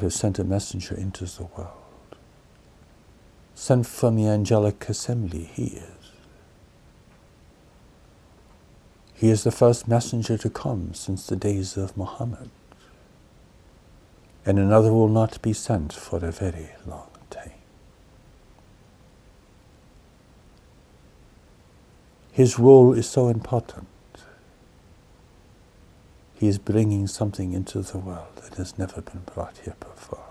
God has sent a messenger into the world. Sent from the angelic assembly, He is. He is the first messenger to come since the days of Muhammad. And another will not be sent for a very long time. His role is so important. He is bringing something into the world that has never been brought here before.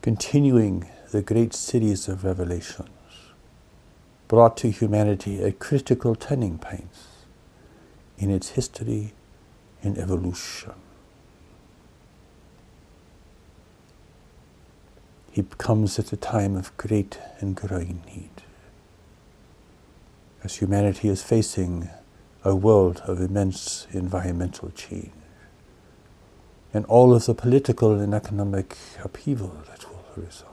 Continuing the great series of revelations brought to humanity at critical turning points in its history and evolution. He comes at a time of great and growing need. As humanity is facing a world of immense environmental change and all of the political and economic upheaval that will result.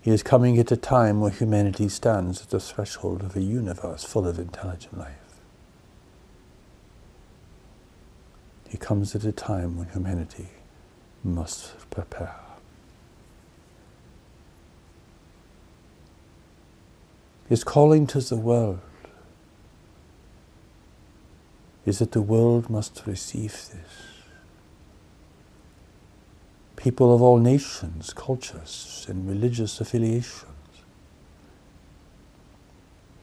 He is coming at a time where humanity stands at the threshold of a universe full of intelligent life. He comes at a time when humanity must prepare. His calling to the world is that the world must receive this people of all nations, cultures, and religious affiliations.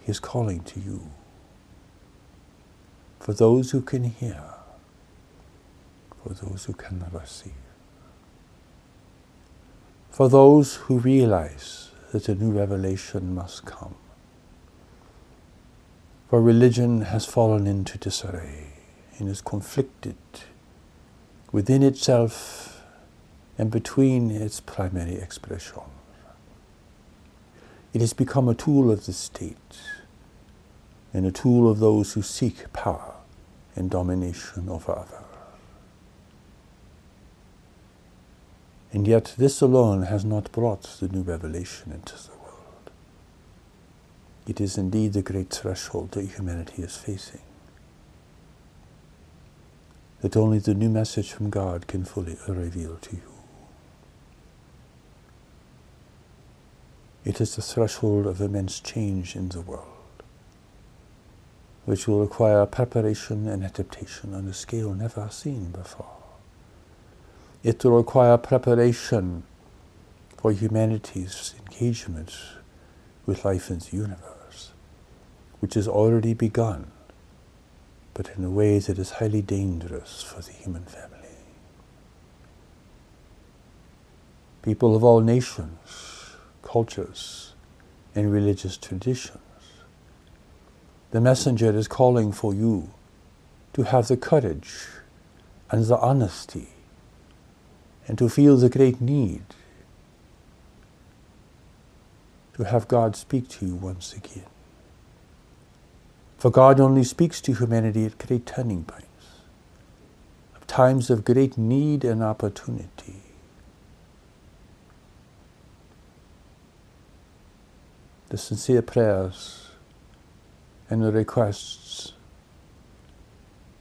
He is calling to you. For those who can hear, for those who can never see. For those who realize that a new revelation must come. For religion has fallen into disarray and is conflicted within itself and between its primary expressions. It has become a tool of the state and a tool of those who seek power and domination over others. And yet, this alone has not brought the new revelation into the world. It is indeed the great threshold that humanity is facing. That only the new message from God can fully reveal to you. It is the threshold of immense change in the world, which will require preparation and adaptation on a scale never seen before. It will require preparation for humanity's engagement with life in the universe, which has already begun, but in a way that is highly dangerous for the human family. People of all nations, cultures and religious traditions. The messenger is calling for you to have the courage and the honesty and to feel the great need to have God speak to you once again. For God only speaks to humanity at great turning points, of times of great need and opportunity. the sincere prayers and the requests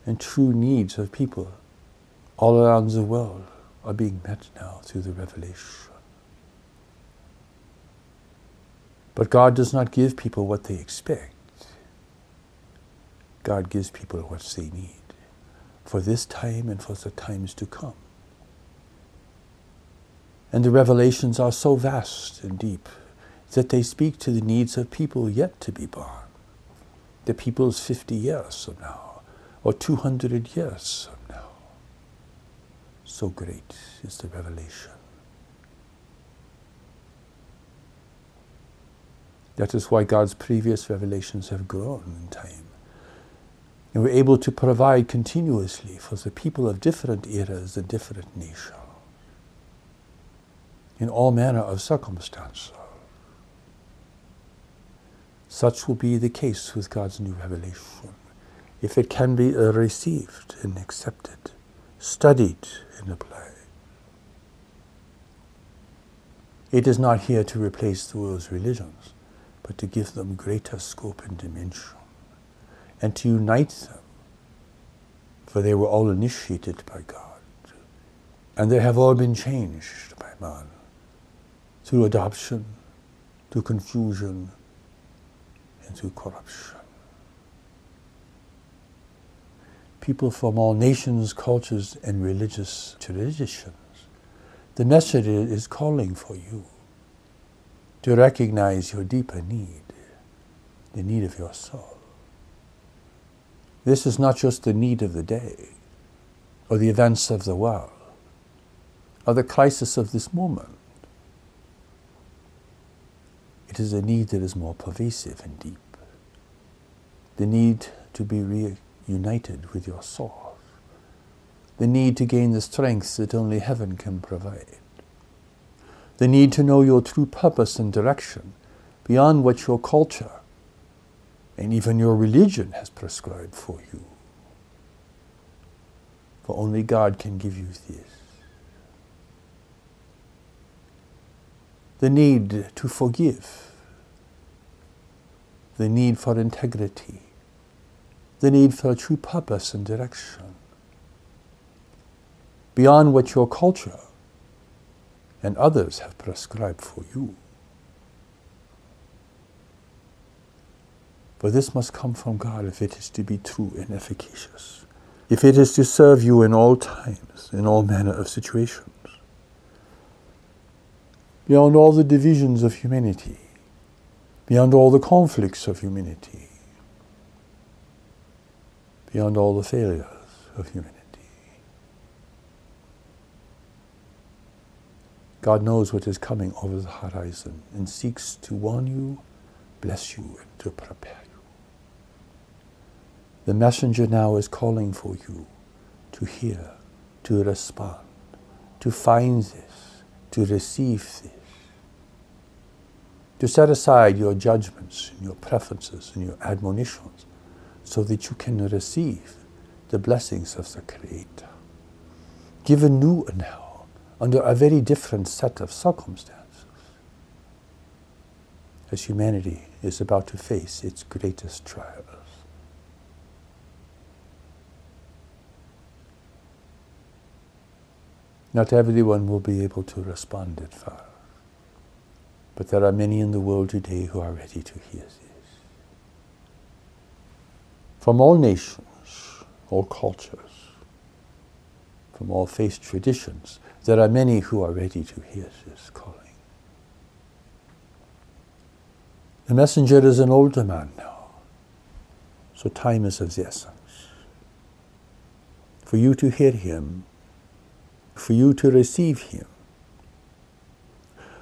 and true needs of people all around the world are being met now through the revelation. But God does not give people what they expect. God gives people what they need for this time and for the times to come. And the revelations are so vast and deep that they speak to the needs of people yet to be born, the people's 50 years from now, or 200 years from now. So great is the revelation. That is why God's previous revelations have grown in time. And we're able to provide continuously for the people of different eras and different nations in all manner of circumstances. Such will be the case with God's new revelation. If it can be uh, received and accepted, studied and applied. It is not here to replace the world's religions, but to give them greater scope and dimension, and to unite them, for they were all initiated by God. And they have all been changed by man through adoption, through confusion, and through corruption. People from all nations, cultures, and religious traditions, the message is calling for you to recognize your deeper need, the need of your soul. This is not just the need of the day or the events of the world or the crisis of this moment. It is a need that is more pervasive and deep. The need to be reunited with your soul. The need to gain the strength that only heaven can provide. The need to know your true purpose and direction beyond what your culture and even your religion has prescribed for you. For only God can give you this. The need to forgive, the need for integrity, the need for a true purpose and direction, beyond what your culture and others have prescribed for you. But this must come from God if it is to be true and efficacious, if it is to serve you in all times, in all manner of situations. Beyond all the divisions of humanity, beyond all the conflicts of humanity, beyond all the failures of humanity. God knows what is coming over the horizon and seeks to warn you, bless you, and to prepare you. The messenger now is calling for you to hear, to respond, to find this, to receive this, to set aside your judgments and your preferences and your admonitions so that you can receive the blessings of the Creator. Given new and now, under a very different set of circumstances, as humanity is about to face its greatest trials. Not everyone will be able to respond at first. But there are many in the world today who are ready to hear this. From all nations, all cultures, from all faith traditions, there are many who are ready to hear this calling. The messenger is an older man now, so time is of the essence. For you to hear him for you to receive Him,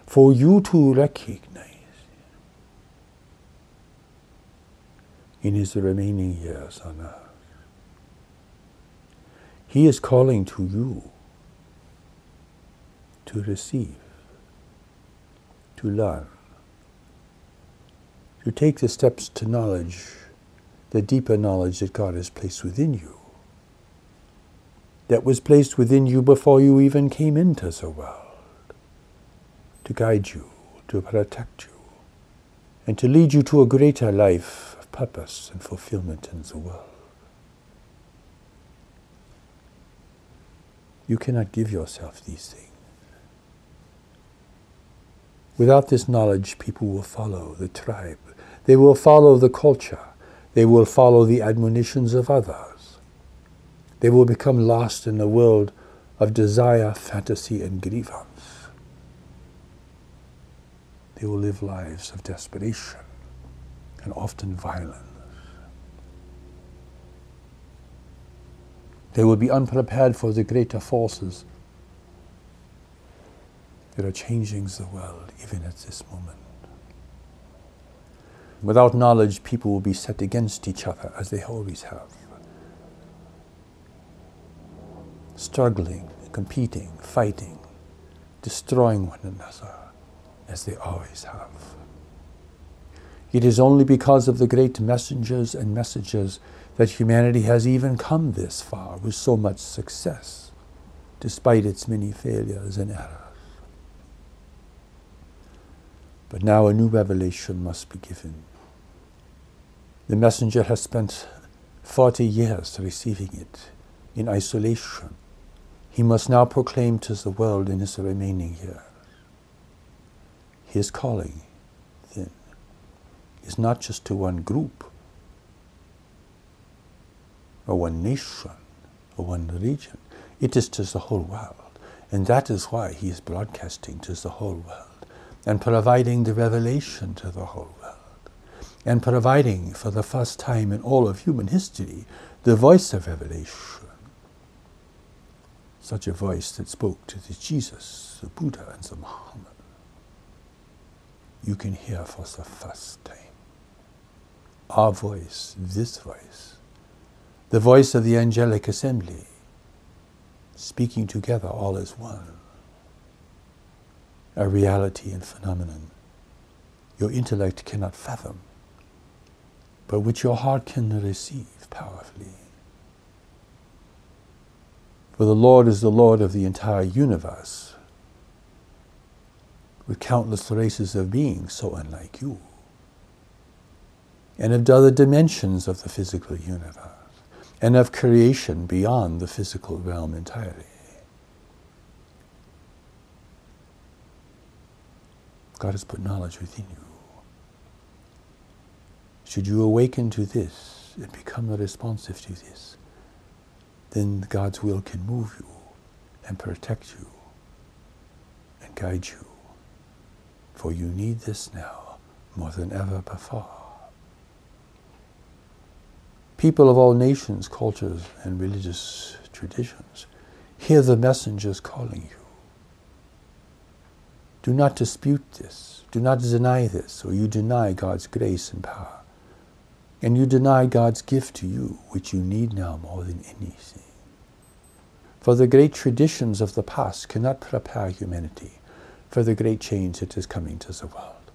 for you to recognize him in His remaining years on earth. He is calling to you to receive, to learn, to take the steps to knowledge, the deeper knowledge that God has placed within you that was placed within you before you even came into the world to guide you, to protect you, and to lead you to a greater life of purpose and fulfillment in the world. You cannot give yourself these things. Without this knowledge, people will follow the tribe. They will follow the culture. They will follow the admonitions of others. They will become lost in the world of desire, fantasy, and grievance. They will live lives of desperation and often violence. They will be unprepared for the greater forces that are changing the world even at this moment. Without knowledge, people will be set against each other as they always have. struggling, competing, fighting, destroying one another, as they always have. It is only because of the great messengers and messages that humanity has even come this far with so much success, despite its many failures and errors. But now a new revelation must be given. The messenger has spent 40 years receiving it in isolation he must now proclaim to the world in his remaining years. His calling, then, is not just to one group, or one nation, or one region. It is to the whole world. And that is why he is broadcasting to the whole world and providing the revelation to the whole world and providing for the first time in all of human history the voice of revelation. Such a voice that spoke to the Jesus, the Buddha, and the Muhammad. You can hear for the first time. Our voice, this voice, the voice of the angelic assembly, speaking together all as one. A reality and phenomenon your intellect cannot fathom, but which your heart can receive powerfully. For the Lord is the Lord of the entire universe, with countless races of beings so unlike you, and of other dimensions of the physical universe and of creation beyond the physical realm entirely. God has put knowledge within you. Should you awaken to this and become responsive to this, then God's will can move you and protect you and guide you. For you need this now more than ever before. People of all nations, cultures, and religious traditions hear the messengers calling you. Do not dispute this. Do not deny this, or you deny God's grace and power. And you deny God's gift to you, which you need now more than anything. For the great traditions of the past cannot prepare humanity for the great change that is coming to the world,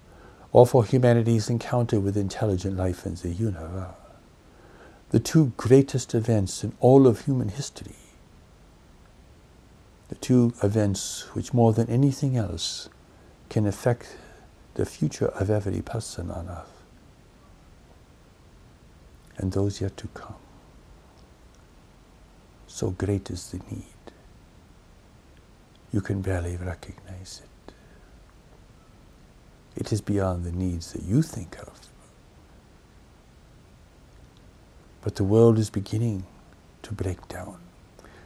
or for humanity's encounter with intelligent life in the universe the two greatest events in all of human history, the two events which more than anything else can affect the future of every person on earth and those yet to come. So great is the need. You can barely recognize it. It is beyond the needs that you think of. But the world is beginning to break down.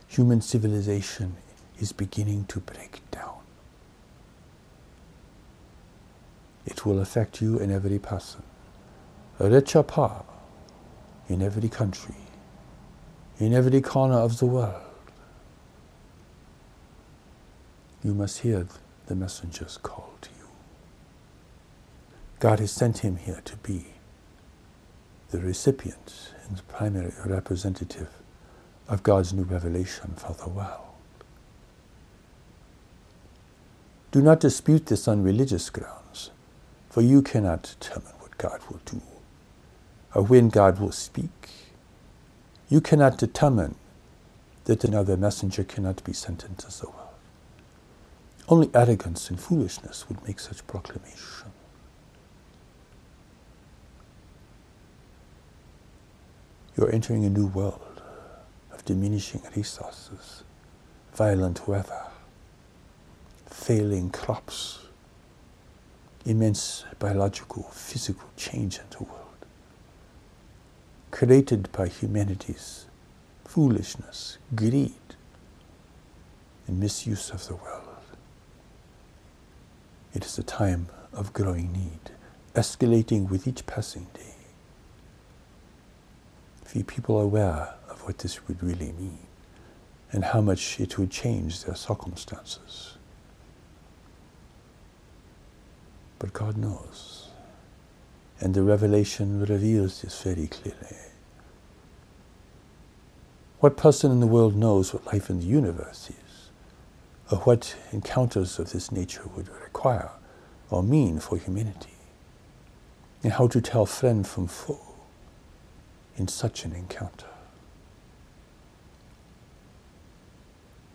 Human civilization is beginning to break down. It will affect you and every person, rich or poor, in every country, in every corner of the world. You must hear the messenger's call to you. God has sent him here to be the recipient and the primary representative of God's new revelation for the world. Do not dispute this on religious grounds, for you cannot determine what God will do or when God will speak. You cannot determine that another messenger cannot be sent into the world. Only arrogance and foolishness would make such proclamation. You're entering a new world of diminishing resources, violent weather, failing crops, immense biological, physical change in the world, created by humanity's foolishness, greed, and misuse of the world. It is a time of growing need, escalating with each passing day few people are aware of what this would really mean and how much it would change their circumstances. But God knows. And the revelation reveals this very clearly. What person in the world knows what life in the universe is, or what encounters of this nature would require or mean for humanity, and how to tell friend from foe? In such an encounter.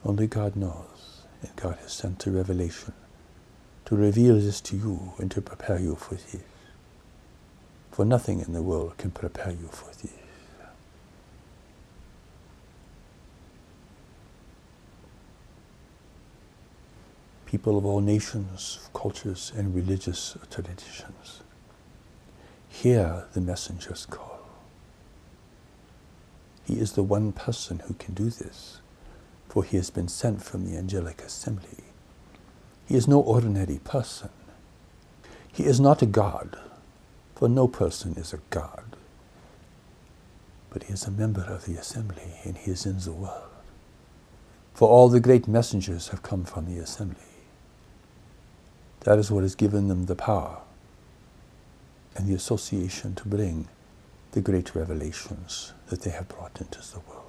Only God knows, and God has sent a revelation to reveal this to you and to prepare you for this. For nothing in the world can prepare you for this. people of all nations, cultures, and religious traditions. Hear the messenger's call. He is the one person who can do this, for he has been sent from the angelic assembly. He is no ordinary person. He is not a god, for no person is a god. But he is a member of the assembly, and he is in the world. For all the great messengers have come from the assembly. That is what has given them the power and the association to bring the great revelations that they have brought into the world.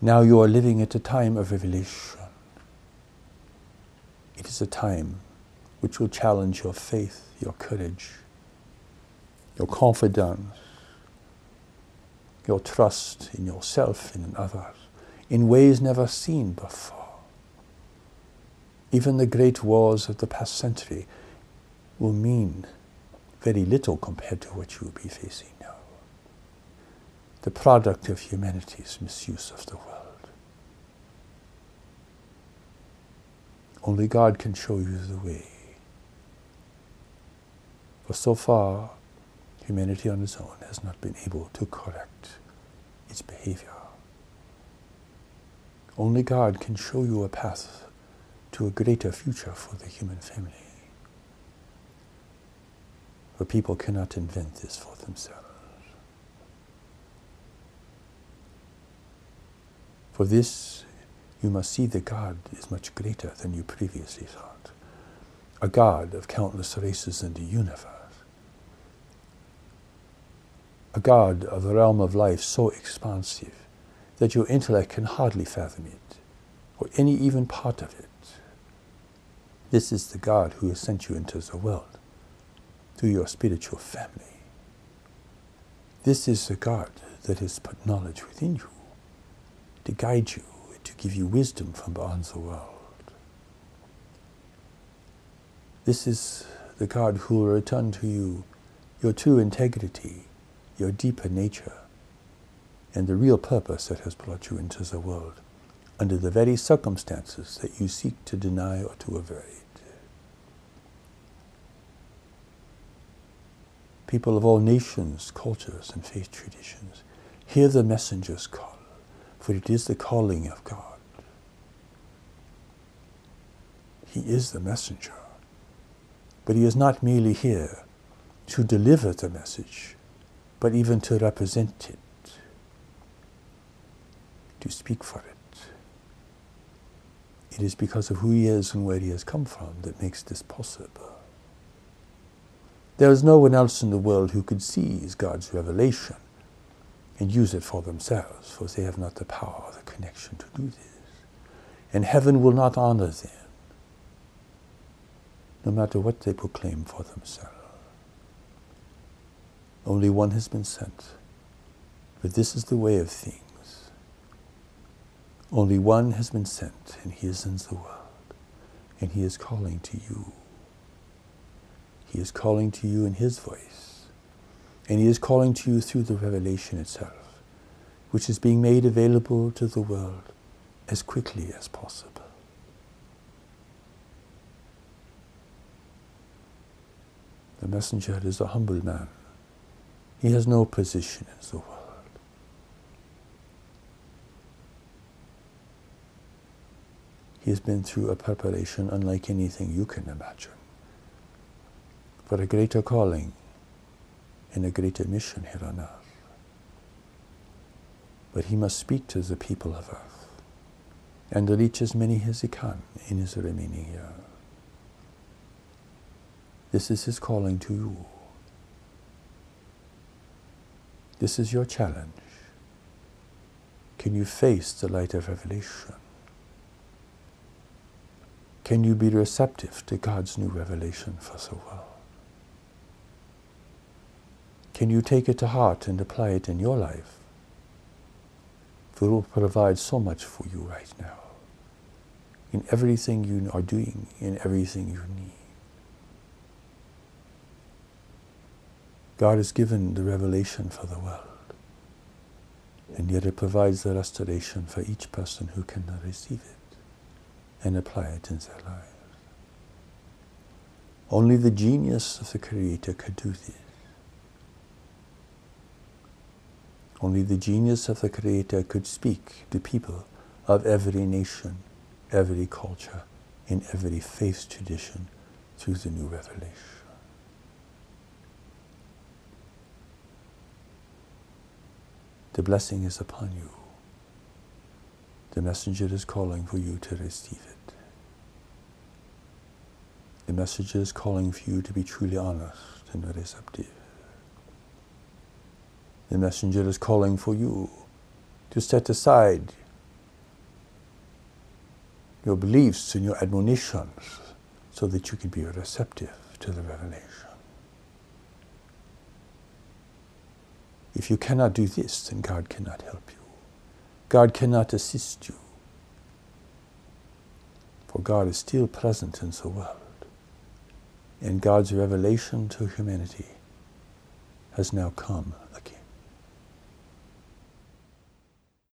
Now you are living at a time of revelation. It is a time which will challenge your faith, your courage, your confidence, your trust in yourself and in others in ways never seen before. Even the great wars of the past century will mean very little compared to what you will be facing now. The product of humanity's misuse of the world. Only God can show you the way. For so far, humanity on its own has not been able to correct its behavior. Only God can show you a path to a greater future for the human family. For people cannot invent this for themselves. For this, you must see that God is much greater than you previously thought. A God of countless races in the universe. A God of a realm of life so expansive that your intellect can hardly fathom it, or any even part of it. This is the God who has sent you into the world through your spiritual family. This is the God that has put knowledge within you to guide you, to give you wisdom from beyond the world. This is the God who will return to you your true integrity, your deeper nature, and the real purpose that has brought you into the world under the very circumstances that you seek to deny or to avoid. People of all nations, cultures, and faith traditions, hear the messenger's call, for it is the calling of God. He is the messenger, but he is not merely here to deliver the message, but even to represent it, to speak for it. It is because of who he is and where he has come from that makes this possible. There is no one else in the world who could seize God's revelation and use it for themselves, for they have not the power or the connection to do this. And heaven will not honor them, no matter what they proclaim for themselves. Only one has been sent, but this is the way of things. Only one has been sent, and he is in the world, and he is calling to you. He is calling to you in his voice, and he is calling to you through the revelation itself, which is being made available to the world as quickly as possible. The messenger is a humble man. He has no position in the world. He has been through a preparation unlike anything you can imagine for a greater calling and a greater mission here on earth. But he must speak to the people of earth and reach as many as he can in his remaining years. This is his calling to you. This is your challenge. Can you face the light of revelation? Can you be receptive to God's new revelation for the world? Can you take it to heart and apply it in your life? For it will provide so much for you right now. In everything you are doing, in everything you need. God has given the revelation for the world, and yet it provides the restoration for each person who can receive it. and apply it in their lives. Only the genius of the Creator could do this. Only the genius of the Creator could speak to people of every nation, every culture, in every faith tradition through the new revelation. The blessing is upon you. The messenger is calling for you to receive it. The messenger is calling for you to be truly honest and receptive. The messenger is calling for you to set aside your beliefs and your admonitions so that you can be receptive to the revelation. If you cannot do this, then God cannot help you. God cannot assist you. For God is still present in the world. And God's revelation to humanity has now come again.